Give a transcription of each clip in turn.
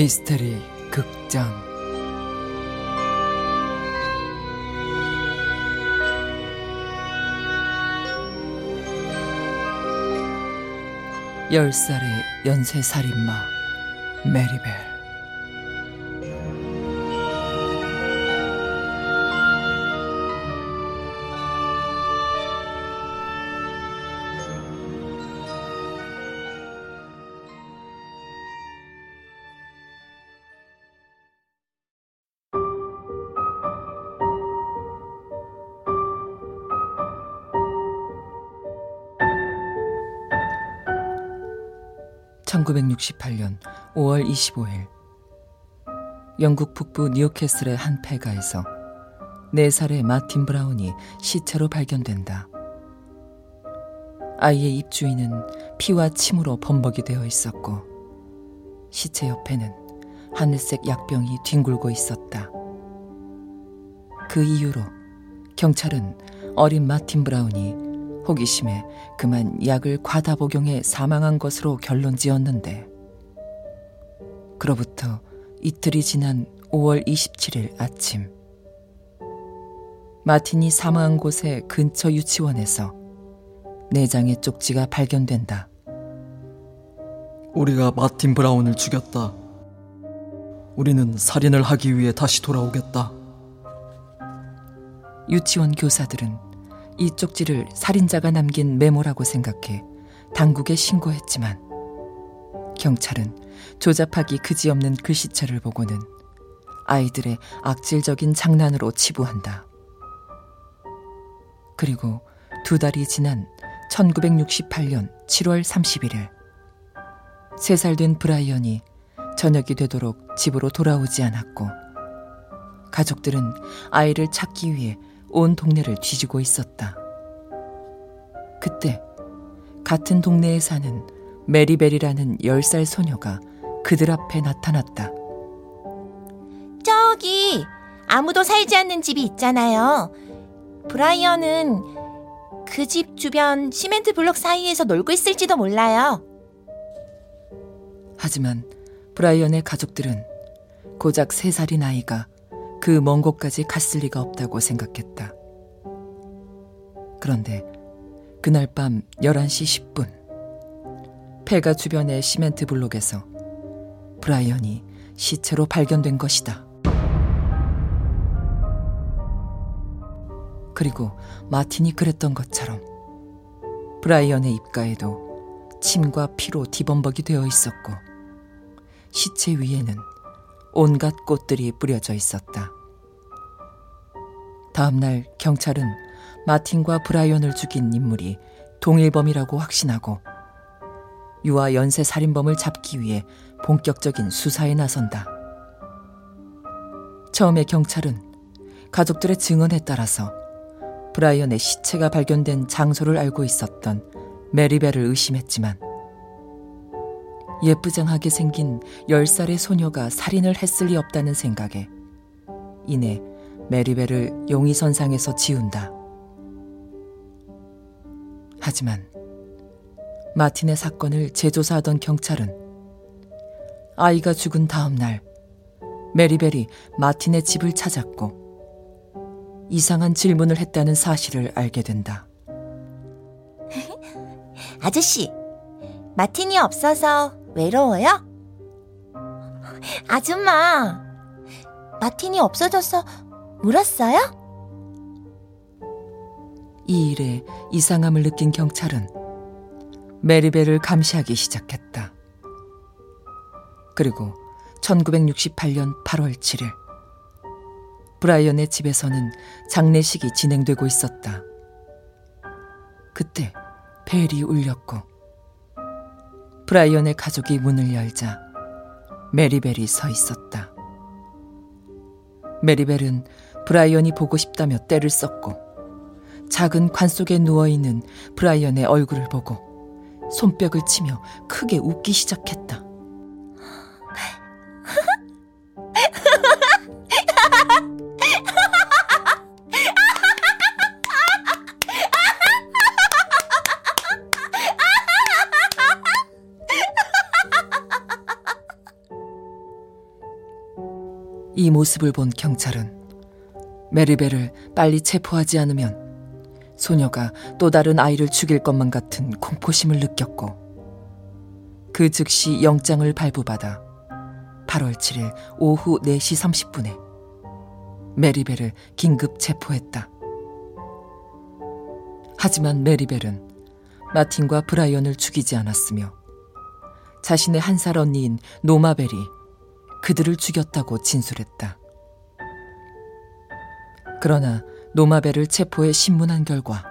화요 미스테리 극장. 열 살의 연쇄 살인마 메리벨 (1968년 5월 25일) 영국 북부 뉴캐슬의 한 폐가에서 4살의 마틴 브라운이 시체로 발견된다. 아이의 입 주변은 피와 침으로 범벅이 되어 있었고 시체 옆에는 하늘색 약병이 뒹굴고 있었다. 그 이유로 경찰은 어린 마틴 브라운이 호기심에 그만 약을 과다 복용해 사망한 것으로 결론 지었는데 그로부터 이틀이 지난 5월 27일 아침 마틴이 사망한 곳의 근처 유치원에서 네 장의 쪽지가 발견된다. 우리가 마틴 브라운을 죽였다. 우리는 살인을 하기 위해 다시 돌아오겠다. 유치원 교사들은 이 쪽지를 살인자가 남긴 메모라고 생각해 당국에 신고했지만 경찰은 조잡하기 그지없는 글씨체를 보고는 아이들의 악질적인 장난으로 치부한다. 그리고 두 달이 지난 1968년 7월 31일 세 살 된 브라이언이 저녁이 되도록 집으로 돌아오지 않았고 가족들은 아이를 찾기 위해 온 동네를 뒤지고 있었다. 그때 같은 동네에 사는 메리벨이라는 10살 소녀가 그들 앞에 나타났다. 저기 아무도 살지 않는 집이 있잖아요. 브라이언은 그 집 주변 시멘트 블록 사이에서 놀고 있을지도 몰라요. 하지만 브라이언의 가족들은 고작 3살인 아이가 그 먼 곳까지 갔을 리가 없다고 생각했다. 그런데 그날 밤 11시 10분, 폐가 주변의 시멘트 블록에서 브라이언이 시체로 발견된 것이다. 그리고 마틴이 그랬던 것처럼 브라이언의 입가에도 침과 피로 뒤범벅이 되어 있었고 시체 위에는 온갖 꽃들이 뿌려져 있었다. 다음날 경찰은 마틴과 브라이언을 죽인 인물이 동일범이라고 확신하고 유아 연쇄 살인범을 잡기 위해 본격적인 수사에 나선다. 처음에 경찰은 가족들의 증언에 따라서 브라이언의 시체가 발견된 장소를 알고 있었던 메리벨을 의심했지만 예쁘장하게 생긴 10살의 소녀가 살인을 했을 리 없다는 생각에 이내 메리벨을 용의선상에서 지운다. 하지만 마틴의 사건을 재조사하던 경찰은 아이가 죽은 다음 날 메리벨이 마틴의 집을 찾았고 이상한 질문을 했다는 사실을 알게 된다. 아저씨, 마틴이 없어서 외로워요? 아줌마, 마틴이 없어져서 울었어요? 이 일에 이상함을 느낀 경찰은 메리벨을 감시하기 시작했다. 그리고 1968년 8월 7일 브라이언의 집에서는 장례식이 진행되고 있었다. 그때 벨이 울렸고 브라이언의 가족이 문을 열자 메리벨이 서 있었다. 메리벨은 브라이언이 보고 싶다며 때를 썼고 작은 관 속에 누워 있는 브라이언의 얼굴을 보고 손뼉을 치며 크게 웃기 시작했다. 이 모습을 본 경찰은 메리벨을 빨리 체포하지 않으면 소녀가 또 다른 아이를 죽일 것만 같은 공포심을 느꼈고 그 즉시 영장을 발부받아 8월 7일 오후 4시 30분에 메리벨을 긴급 체포했다. 하지만 메리벨은 마틴과 브라이언을 죽이지 않았으며 자신의 한 살 언니인 노마벨이 그들을 죽였다고 진술했다. 그러나 노마벨을 체포해 신문한 결과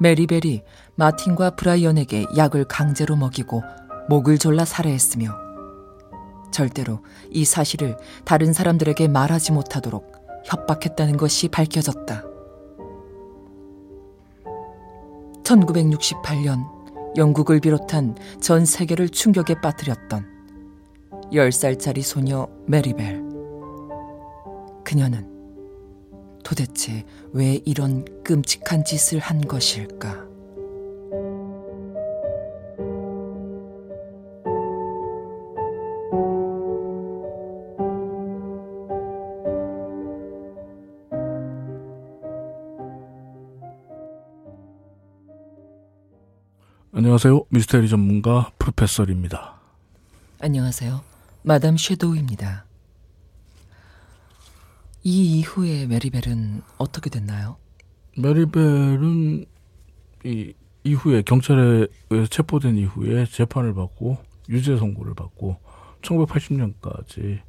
메리벨이 마틴과 브라이언에게 약을 강제로 먹이고 목을 졸라 살해했으며 절대로 이 사실을 다른 사람들에게 말하지 못하도록 협박했다는 것이 밝혀졌다. 1968년 영국을 비롯한 전 세계를 충격에 빠뜨렸던 10살짜리 소녀 메리벨. 그녀는 도대체 왜 이런 끔찍한 짓을 한 것일까? 안녕하세요. 미스테리 전문가 프로페서입니다. 안녕하세요. 마담 섀도우입니다. 이 이후에 메리벨은 어떻게 됐나요? 메리벨은 이 이후에 경찰에 체포된 이후에 재판을 받고 유죄 선고를 받고 1980년까지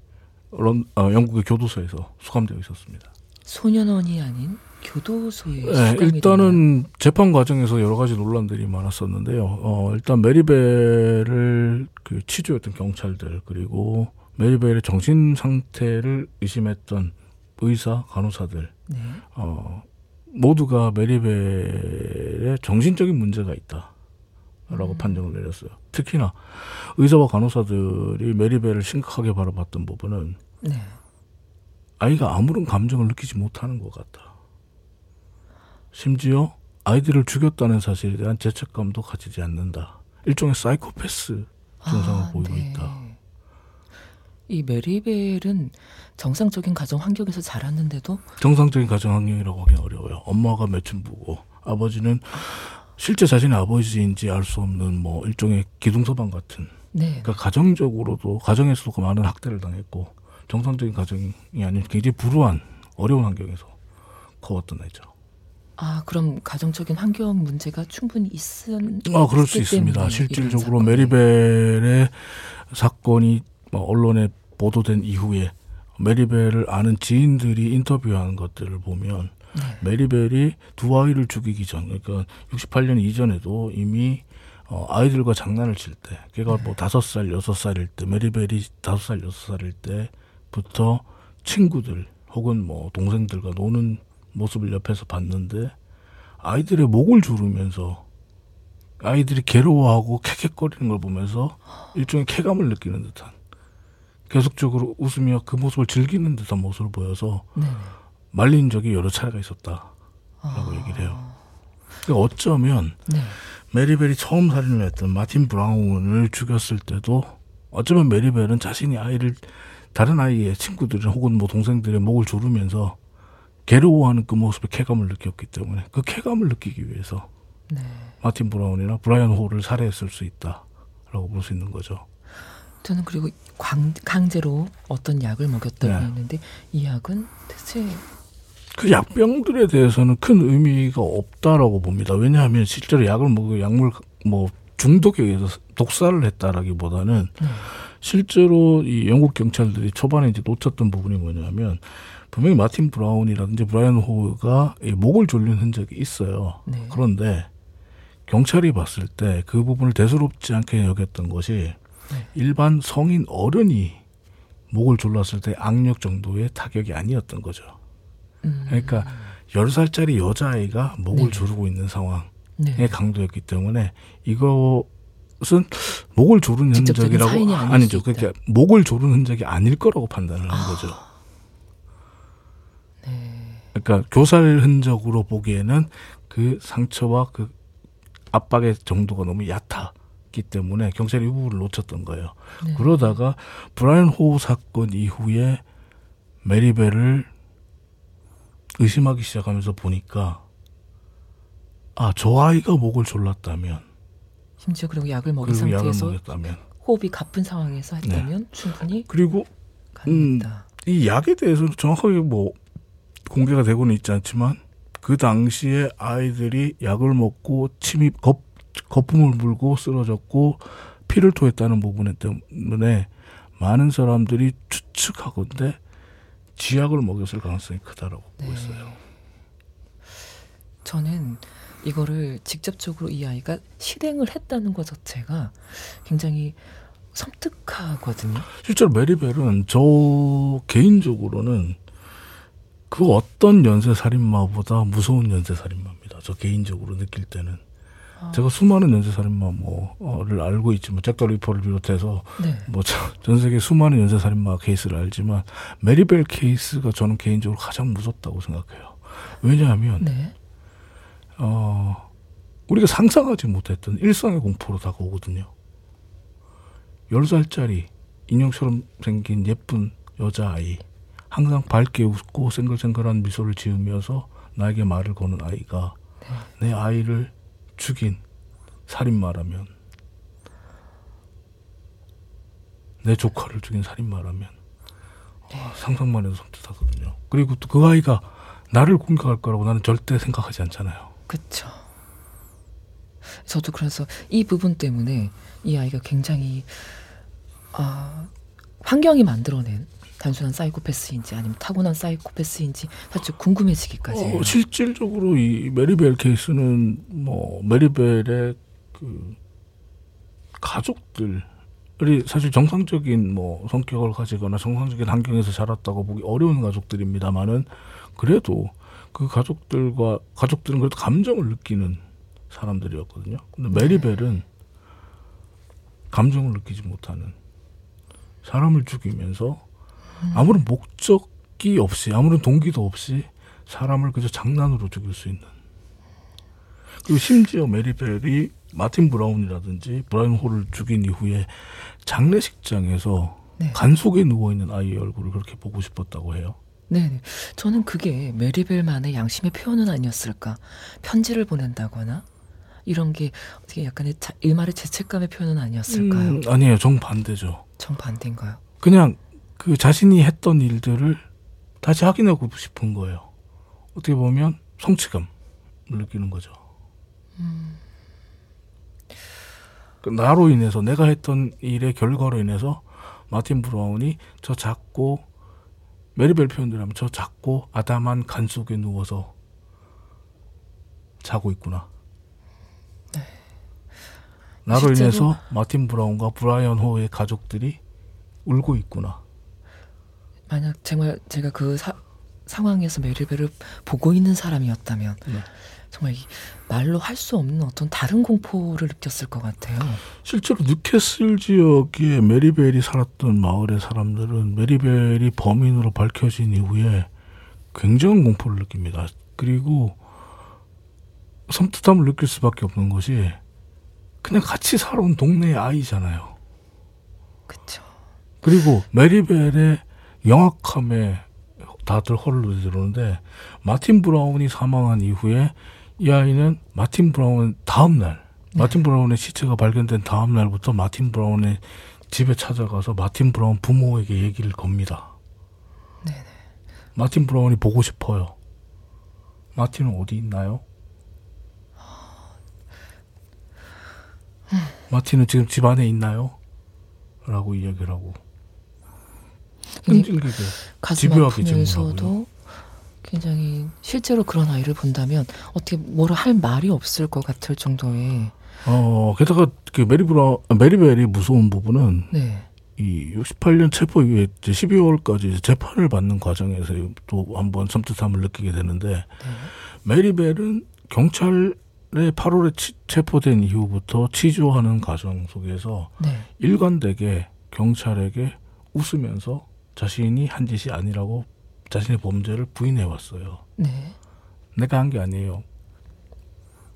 런, 어, 영국의 교도소에서 수감되어 있었습니다. 소년원이 아닌 교도소에 네, 일단은 재판 과정에서 여러 가지 논란들이 많았었는데요. 어, 일단 메리벨을 그 취조했던 경찰들 그리고 메리벨의 정신 상태를 의심했던 의사, 간호사들 네. 어, 모두가 메리벨의 정신적인 문제가 있다 라고 음. 판정을 내렸어요. 특히나 의사와 간호사들이 메리벨을 심각하게 바라봤던 부분은 네. 아이가 아무런 감정을 느끼지 못하는 것 같다. 심지어 아이들을 죽였다는 사실에 대한 죄책감도 가지지 않는다. 일종의 사이코패스 증상을 아, 보이고 네. 있다. 이 메리벨은 정상적인 가정 환경에서 자랐는데도 정상적인 가정 환경이라고 하기 어려워요. 엄마가 매춘부고 아버지는 실제 자신의 아버지인지 알 수 없는 뭐 일종의 기둥서방 같은 네. 그러니까 가정적으로도 가정에서도 많은 학대를 당했고 정상적인 가정이 아닌 굉장히 불우한 어려운 환경에서 커왔던 애죠. 아 그럼 가정적인 환경 문제가 충분히 있은 아, 그럴 수 있습니다. 실질적으로. 메리벨의 사건이 뭐 언론에 보도된 이후에 메리벨을 아는 지인들이 인터뷰하는 것들을 보면 네. 메리벨이 두 아이를 죽이기 전, 그러니까 68년 이전에도 이미 어, 아이들과 장난을 칠 때, 걔가 뭐 다섯 살, 여섯 살일 때, 메리벨이 다섯 살, 여섯 살일 때부터 친구들 혹은 뭐 동생들과 노는 모습을 옆에서 봤는데 아이들의 목을 조르면서 아이들이 괴로워하고 캑캑거리는 걸 보면서 일종의 쾌감을 느끼는 듯한 계속적으로 웃으며 그 모습을 즐기는 듯한 모습을 보여서 네. 말린 적이 여러 차례가 있었다라고 아. 얘기를 해요. 그러니까 어쩌면 네. 메리벨이 처음 살인을 했던 마틴 브라운을 죽였을 때도 어쩌면 메리벨은 자신이 아이를 다른 아이의 친구들 혹은 뭐 동생들의 목을 조르면서 괴로워하는 그 모습에 쾌감을 느꼈기 때문에 그 쾌감을 느끼기 위해서 네. 마틴 브라운이나 브라이언 호를 살해했을 수 있다라고 볼 수 있는 거죠. 저는 그리고 광, 강제로 어떤 약을 먹였다고 네. 했는데 이 약은 대체 그 약병들에 대해서는 큰 의미가 없다라고 봅니다. 왜냐하면 실제로 약을 먹고 약물 뭐 중독에 의해서 독살을 했다라기보다는 네. 실제로 이 영국 경찰들이 초반에 이제 놓쳤던 부분이 뭐냐면 분명히 마틴 브라운이라든지 브라이언 호가 이 목을 졸린 흔적이 있어요. 네. 그런데 경찰이 봤을 때 그 부분을 대수롭지 않게 여겼던 것이 네. 일반 성인 어른이 목을 졸랐을 때 악력 정도의 타격이 아니었던 거죠. 음, 그러니까 10살짜리 여자아이가 목을 네. 조르고 있는 상황의 네. 강도였기 때문에 이것은 목을 조른 흔적이라고 아니죠. 그러니까 목을 조른 흔적이 아닐 거라고 판단을 한 거죠. 네. 그러니까 교살 흔적으로 보기에는 그 상처와 그 압박의 정도가 너무 얕았기 때문에 경찰이 이 부분을 놓쳤던 거예요. 네. 그러다가 브라이언 호 사건 이후에 메리벨을 의심하기 시작하면서 보니까 아 저 아이가 목을 졸랐다면 심지어 그리고 약을 먹인 그리고 약을 상태에서 먹였다면 호흡이 가쁜 상황에서 했다면 충분히 그리고 가능하다. 이 약에 대해서는 정확하게 뭐 공개가 되고는 있지 않지만 그 당시에 아이들이 약을 먹고 침이 거, 거품을 물고 쓰러졌고 피를 토했다는 부분 때문에 많은 사람들이 추측하건대 쥐약을 먹였을 가능성이 크다라고 보고 있어요. 저는 이거를 직접적으로 이 아이가 실행을 했다는 것 자체가 굉장히 섬뜩하거든요. 실제로 메리벨은 저 개인적으로는 그 어떤 연쇄 살인마보다 무서운 연쇄 살인마입니다. 저 개인적으로 느낄 때는 아. 제가 수많은 연쇄 살인마 뭐를 알고 있지만 잭더 리퍼를 비롯해서 네. 뭐전 세계 수많은 연쇄 살인마 케이스를 알지만 메리벨 케이스가 저는 개인적으로 가장 무섭다고 생각해요. 왜냐하면 네. 어, 우리가 상상하지 못했던 일상의 공포로 다가오거든요. 10살짜리 인형처럼 생긴 예쁜 여자아이. 항상 밝게 웃고 생글생글한 미소를 지으면서 나에게 말을 거는 아이가 내 아이를 죽인 살인마라면 내 조카를 죽인 살인마라면 어, 상상만 해도 섬뜩하거든요. 그리고 또 그 아이가 나를 공격할 거라고 나는 절대 생각하지 않잖아요. 그쵸. 저도 그래서 이 부분 때문에 이 아이가 굉장히 아, 환경이 만들어낸 단순한 사이코패스인지 아니면 타고난 사이코패스인지 사실 궁금해지기까지. 어, 실질적으로 이 메리벨 케이스는 뭐 메리벨의 그 가족들이 사실 정상적인 뭐 성격을 가지거나 정상적인 환경에서 자랐다고 보기 어려운 가족들입니다만은 그래도 그 가족들과 가족들은 그래도 감정을 느끼는 사람들이었거든요. 근데 메리벨은 감정을 느끼지 못하는 사람을 죽이면서 아무런 목적이 없이 아무런 동기도 없이 사람을 그저 장난으로 죽일 수 있는 그리고 심지어 메리벨이 마틴 브라운이라든지 브라이언 호를 죽인 이후에 장례식장에서 네. 관 속에 누워 있는 아이의 얼굴을 그렇게 보고 싶었다고 해요. 네, 저는 그게 메리벨만의 양심의 표현은 아니었을까. 편지를 보낸다거나 이런 게 어떻게 약간의 자, 일말의 죄책감의 표현은 아니었을까요? 음, 아니에요. 정반대죠. 정반대인가요? 그냥 그 자신이 했던 일들을 다시 확인하고 싶은 거예요. 어떻게 보면 성취감을 느끼는 거죠. 그 나로 인해서 내가 했던 일의 결과로 인해서 마틴 브라운이 저 작고 메리벨 표현대로 하면 저 작고 아담한 관 속에 누워서 자고 있구나. 나로 실제로- 인해서 마틴 브라운과 브라이언 호의 가족들이 울고 있구나. 만약 정말 제가 그 사- 상황에서 메리벨을 보고 있는 사람이었다면 네. 정말 이 말로 할 수 없는 어떤 다른 공포를 느꼈을 것 같아요. 실제로 뉴캐슬 지역에 메리벨이 살았던 마을의 사람들은 메리벨이 범인으로 밝혀진 이후에 굉장한 공포를 느낍니다. 그리고 섬뜩함을 느낄 수밖에 없는 것이 그냥 같이 살아온 동네의 아이잖아요. 그렇죠. 그리고 메리벨의 영악함에 다들 혀를 내둘렀는데 마틴 브라운이 사망한 이후에 이 아이는 마틴 브라운 다음 날 마틴 브라운의 시체가 발견된 다음 날부터 마틴 브라운의 집에 찾아가서 마틴 브라운 부모에게 얘기를 겁니다. 네네. 마틴 브라운이 보고 싶어요. 마틴은 어디 있나요? 마틴은 지금 집 안에 있나요? 라고 이야기를 하고 끈질기게 가슴 아프면서도. 굉장히 실제로 그런 아이를 본다면 어떻게 뭐라 할 말이 없을 것 같을 정도의 어 게다가 그 메리 브라 메리벨이 무서운 부분은 네. 이 68년 체포 이후에 이제 12월까지 재판을 받는 과정에서 또 한번 섬뜩함을 느끼게 되는데 네. 메리벨은 경찰에 8월에 치- 체포된 이후부터 치조하는 과정 속에서 네. 일관되게 경찰에게 웃으면서 자신이 한 짓이 아니라고 자신의 범죄를 부인해 왔어요. 네. 내가 한 게 아니에요.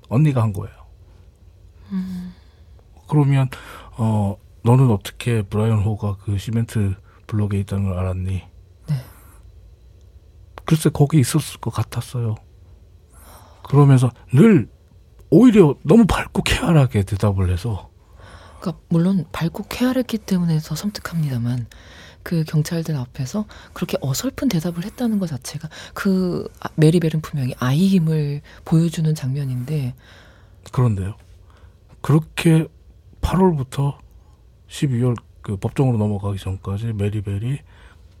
언니가 한 거예요. 그러면 어 너는 어떻게 브라이언 호가 그 시멘트 블록에 있다는 걸 알았니? 네. 글쎄 거기 있었을 것 같았어요. 그러면서 늘 오히려 너무 밝고 쾌활하게 대답을 해서 그러니까 물론 밝고 쾌활했기 때문에 더 섬뜩합니다만 그 경찰들 앞에서 그렇게 어설픈 대답을 했다는 것 자체가 그 아- 메리벨은 분명히 아이임을 보여주는 장면인데 그런데요. 그렇게 8월부터 12월 그 법정으로 넘어가기 전까지 메리벨이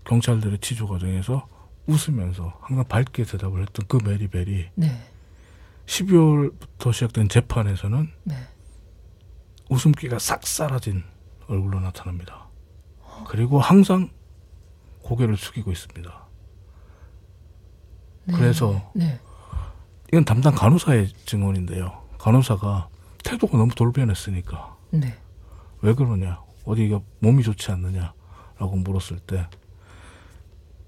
경찰들의 치조 과정에서 웃으면서 항상 밝게 대답을 했던 그 메리벨이 네, 12월부터 시작된 재판에서는 네. 웃음기가 싹 사라진 얼굴로 나타납니다. 그리고 항상 고개를 숙이고 있습니다. 네. 그래서 네. 이건 담당 간호사의 증언인데요. 간호사가 태도가 너무 돌변했으니까 네. 왜 그러냐? 어디가 몸이 좋지 않느냐라고 물었을 때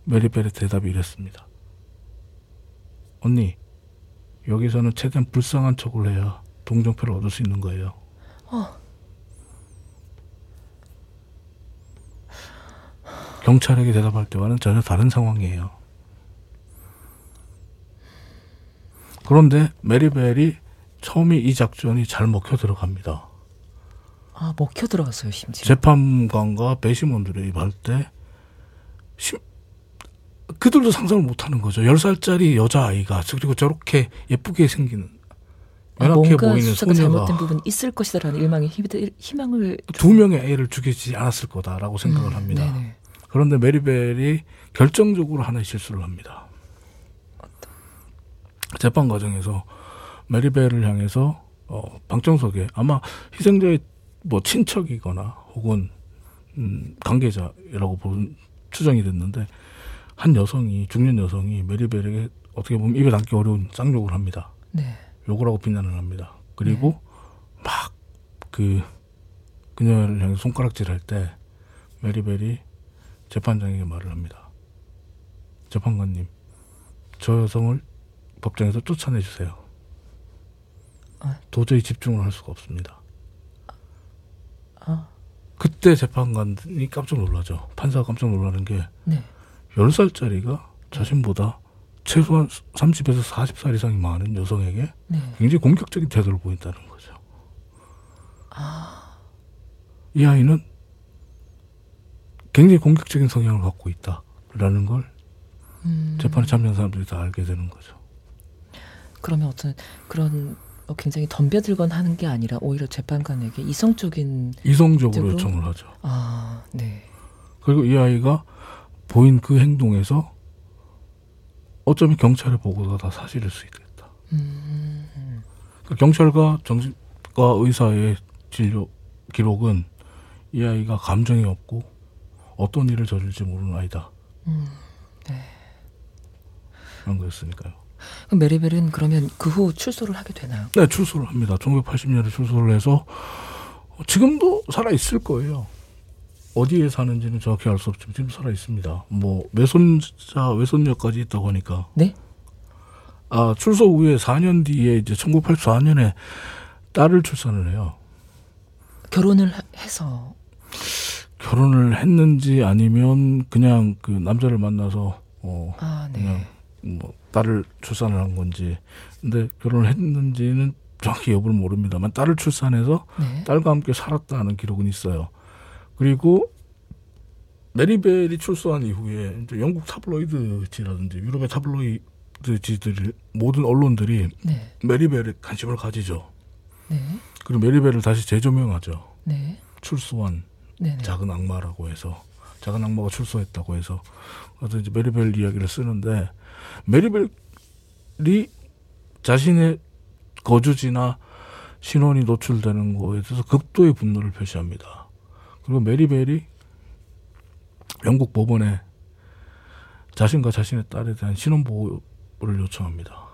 메리벨의 대답이 이랬습니다. 언니, 여기서는 최대한 불쌍한 척을 해야 동정표를 얻을 수 있는 거예요. 어. 경찰에게 대답할 때와는 전혀 다른 상황이에요. 그런데 메리벨이 처음에 이 작전이 잘 먹혀 들어갑니다. 아 먹혀 들어갔어요 심지어. 재판관과 배심원들이 할 때, 심, 그들도 상상을 못 하는 거죠. 10살짜리 여자아이가, 그리고 저렇게 예쁘게 생기는, 아, 연약해 보이는 소녀가 잘못된 부분이 있을 것이다라는 일망의 힘, 희망을 두 명의 애를 죽이지 않았을 거다라고 생각을 음, 합니다. 네네. 그런데 메리벨이 결정적으로 하나의 실수를 합니다. 재판 과정에서 메리벨을 향해서 어, 방청석에 아마 희생자의 뭐 친척이거나 혹은 음, 관계자라고 본 추정이 됐는데 한 여성이 중년 여성이 메리벨에게 어떻게 보면 입에 담기 어려운 쌍욕을 합니다. 네. 욕을 하고 비난을 합니다. 그리고 막그 그녀를 향해 손가락질 할 때 메리벨이 재판장에게 말을 합니다. 재판관님, 저 여성을 법정에서 쫓아내 주세요. 아. 도저히 집중을 할 수가 없습니다. 아, 그때 재판관이 깜짝 놀라죠. 판사가 깜짝 놀라는 게 네. 10살짜리가 자신보다 최소한 30에서 40살 이상이 많은 여성에게 네. 굉장히 공격적인 태도를 보인다는 거죠. 이 아이는 굉장히 공격적인 성향을 갖고 있다라는 걸 음, 재판에 참여한 사람들이 다 알게 되는 거죠. 그러면 어떤 그런 어, 굉장히 덤벼들건 하는 게 아니라 오히려 재판관에게 이성적인 이성적으로 적으로? 요청을 하죠. 아, 네. 그리고 이 아이가 보인 그 행동에서 어쩌면 경찰의 보고가 다 사실일 수 있겠다. 음, 그 경찰과 정신과 의사의 진료 기록은 이 아이가 감정이 없고 어떤 일을 저질지 모르는 아이다. 음, 네. 그런 거였으니까요. 그럼 메리벨은 그러면 그 후 출소를 하게 되나요? 네, 출소를 합니다. 1980년에 출소를 해서 지금도 살아 있을 거예요. 어디에 사는지는 정확히 알 수 없지만 지금 살아 있습니다. 뭐 외손자 외손녀까지 있다고 하니까 네? 아 출소 후에 4년 뒤에 이제 1984년에 딸을 출산을 해요. 결혼을 하- 해서 결혼을 했는지 아니면 그냥 그 남자를 만나서 어 아, 네. 그냥 뭐 딸을 출산을 한 건지 근데 결혼을 했는지는 정확히 여부를 모릅니다만 딸을 출산해서 네. 딸과 함께 살았다는 기록은 있어요. 그리고 메리벨이 출소한 이후에 이제 영국 타블로이드지라든지 유럽의 타블로이드지들 모든 언론들이 네. 메리벨에 관심을 가지죠. 네. 그리고 메리벨을 다시 재조명하죠. 네. 출소한 네. 네. 작은 악마라고 해서 작은 악마가 출소했다고 해서 그래서 이제 메리벨 이야기를 쓰는데 메리벨이 자신의 거주지나 신원이 노출되는 거에 대해서 극도의 분노를 표시합니다. 그리고 메리벨이 영국 법원에 자신과 자신의 딸에 대한 신원 보호를 요청합니다.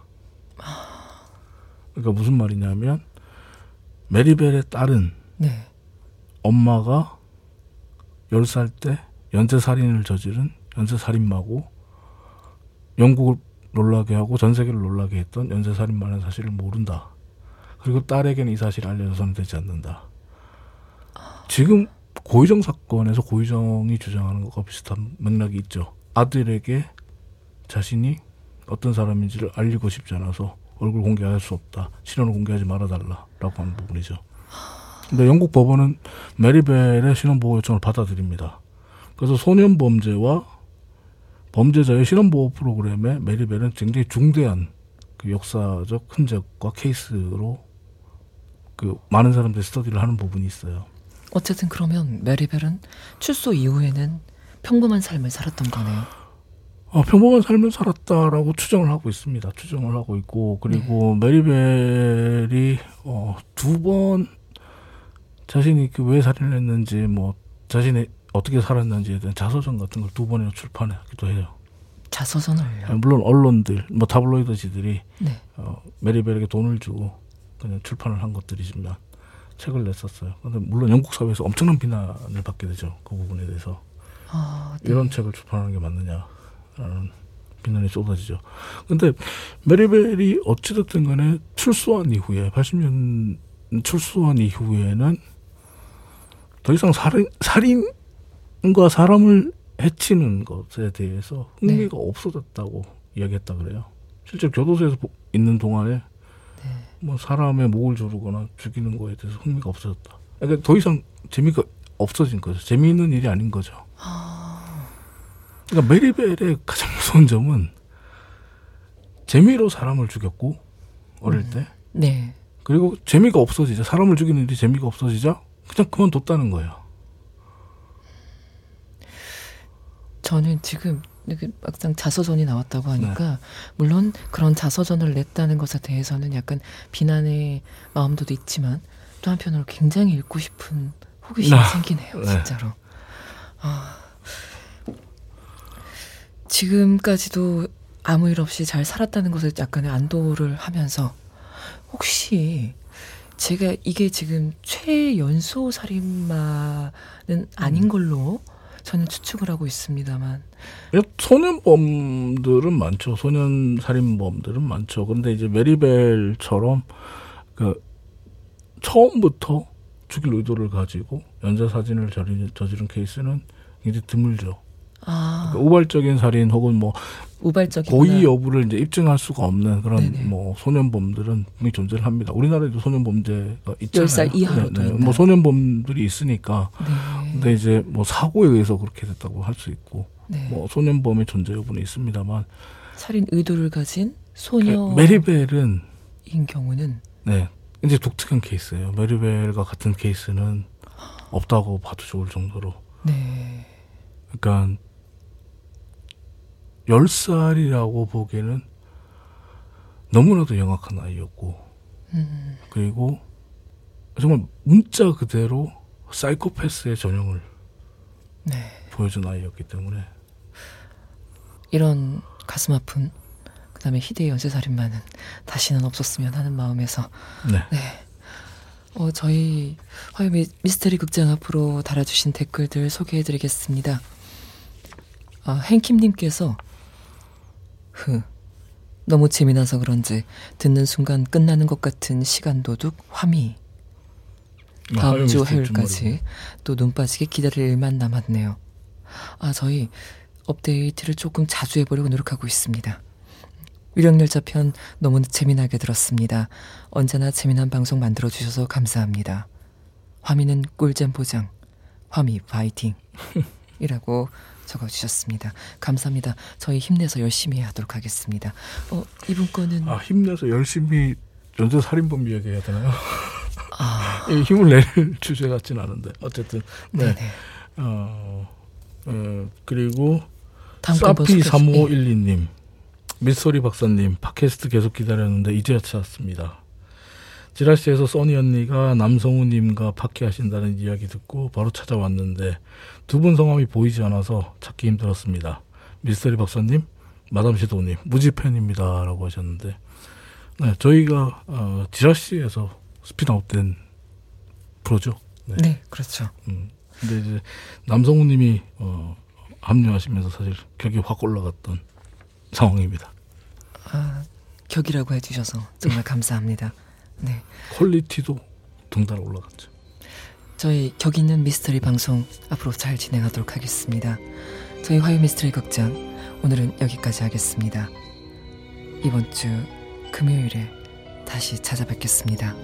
그러니까 무슨 말이냐면 메리벨의 딸은 네. 엄마가 10살 때 연쇄살인을 저지른 연쇄살인마고 영국을 놀라게 하고 전 세계를 놀라게 했던 연쇄살인마라는 사실을 모른다. 그리고 딸에게는 이 사실이 알려져서는 되지 않는다. 지금 고의정 사건에서 고의정이 주장하는 것과 비슷한 맥락이 있죠. 아들에게 자신이 어떤 사람인지를 알리고 싶지 않아서 얼굴 공개할 수 없다. 신원을 공개하지 말아달라라고 하는 부분이죠. 근데 영국 법원은 메리벨의 신원보호 요청을 받아들입니다. 그래서 소년 범죄와 범죄자의 신원보호 프로그램에 메리벨은 굉장히 중대한 그 역사적 흔적과 케이스로 그 많은 사람들이 스터디를 하는 부분이 있어요. 어쨌든 그러면 메리벨은 출소 이후에는 평범한 삶을 살았던 거네요. 어, 평범한 삶을 살았다라고 추정을 하고 있습니다. 추정을 하고 있고 그리고 메리벨이 어, 두 번 자신이 그왜 살인을 했는지 뭐 자신이 어떻게 살았는지에 대한 자서전 같은 걸 두 번이나 출판하기도 해요. 자서전을요. 물론 언론들, 뭐 타블로이드지들이 네. 어, 메리벨에게 돈을 주고 그냥 출판을 한 것들이지만 책을 냈었어요. 근데 물론 영국 사회에서 엄청난 비난을 받게 되죠. 그 부분에 대해서 아, 네. 이런 책을 출판하는 게 맞느냐라는 비난이 쏟아지죠. 근데 메리벨이 어찌됐든 간에 출소한 이후에 80년 출소한 이후에는 더 이상 살인 살인과 사람을 해치는 것에 대해서 흥미가 없어졌다고 이야기했다 그래요. 실제 교도소에서 보- 있는 동안에 뭐 사람의 목을 조르거나 죽이는 거에 대해서 흥미가 없어졌다. 그러니까 더 이상 재미가 없어진 거죠. 재미있는 일이 아닌 거죠. 그러니까 메리벨의 가장 무서운 점은 재미로 사람을 죽였고 어릴 때 네. 그리고 재미가 없어지자 사람을 죽이는 일이 재미가 없어지자 그냥 그만뒀다는 거예요. 저는 지금 이렇게 막상 자서전이 나왔다고 하니까 물론 그런 자서전을 냈다는 것에 대해서는 약간 비난의 마음도 있지만 또 한편으로 굉장히 읽고 싶은 호기심이 아, 생기네요, 네. 진짜로. 아, 지금까지도 아무 일 없이 잘 살았다는 것에 약간의 안도를 하면서 혹시 제가 이게 지금 최연소 살인마는 아닌 걸로 저는 추측을 하고 있습니다만 소년범들은 많죠. 소년 살인범들은 많죠. 근데 이제 메리벨처럼 그 처음부터 죽일 의도를 가지고 연쇄 사진을 저지른, 저지른 케이스는 굉장히 드물죠. 아 그러니까 우발적인 살인 혹은 뭐 우발적인 고의 여부를 이제 입증할 수가 없는 그런 네네. 뭐 소년범들은 존재를 합니다. 우리나라에도 소년범죄가 있잖아요. 10살 이하로도 있나요? 뭐 소년범들이 있으니까. 네. 근데 이제 뭐 사고에 의해서 그렇게 됐다고 할 수 있고 네. 뭐 소년범의 존재 여부는 있습니다만 살인 의도를 가진 그 소녀인 메리벨은 경우는 네 이제 독특한 케이스예요. 메리벨과 같은 케이스는 없다고 봐도 좋을 정도로. 네. 그러니까 10살이라고 보기에는 너무나도 영악한 아이였고 음, 그리고 정말 문자 그대로 사이코패스의 전형을 네. 보여준 아이였기 때문에 이런 가슴 아픈 그 다음에 희대의 연쇄살인마는 다시는 없었으면 하는 마음에서 네. 어, 저희 화요 미- 미스터리 극장 앞으로 달아주신 댓글들 소개해드리겠습니다. 아, 행킴님께서 흐 너무 재미나서 그런지 듣는 순간 끝나는 것 같은 시간 도둑 화미 다음 주 화요일까지 또 눈 빠지게 기다릴 일만 남았네요. 아 저희 업데이트를 조금 자주 해보려고 노력하고 있습니다. 위령열차 편 너무 재미나게 들었습니다. 언제나 재미난 방송 만들어주셔서 감사합니다. 화미는 꿀잼 보장, 화미 파이팅 이라고 적어주셨습니다. 감사합니다. 저희 힘내서 열심히 하도록 하겠습니다. 어, 이분 거는 아 힘내서 열심히 연쇄 살인범 이야기해야 되나요? 아, 이 힘을 낼 주제 같진 않은데 어쨌든 네. 네네. 어, 어 그리고 사피 소개해 주세요. 3512님 미스터리 박사님 팟캐스트 계속 기다렸는데 이제야 찾았습니다. 지라시에서 써니 언니가 남성우님과 팟캐 하신다는 이야기 듣고 바로 찾아왔는데 두 분 성함이 보이지 않아서 찾기 힘들었습니다. 미스터리 박사님, 마담 시도님 무지 팬입니다라고 하셨는데 네, 저희가 어, 지라시에서 spin out된 프로죠. 네. 네, 그렇죠. 음. 근데 이제 남성우님이 어, 합류하시면서 사실 격이 확 올라갔던 상황입니다. 아, 격이라고 해주셔서 정말 감사합니다. 네. 퀄리티도 덩달아 올라갔죠. 저희 격 있는 미스터리 방송 앞으로 잘 진행하도록 하겠습니다. 저희 화요 미스터리 극장 오늘은 여기까지 하겠습니다. 이번 주 금요일에 다시 찾아뵙겠습니다.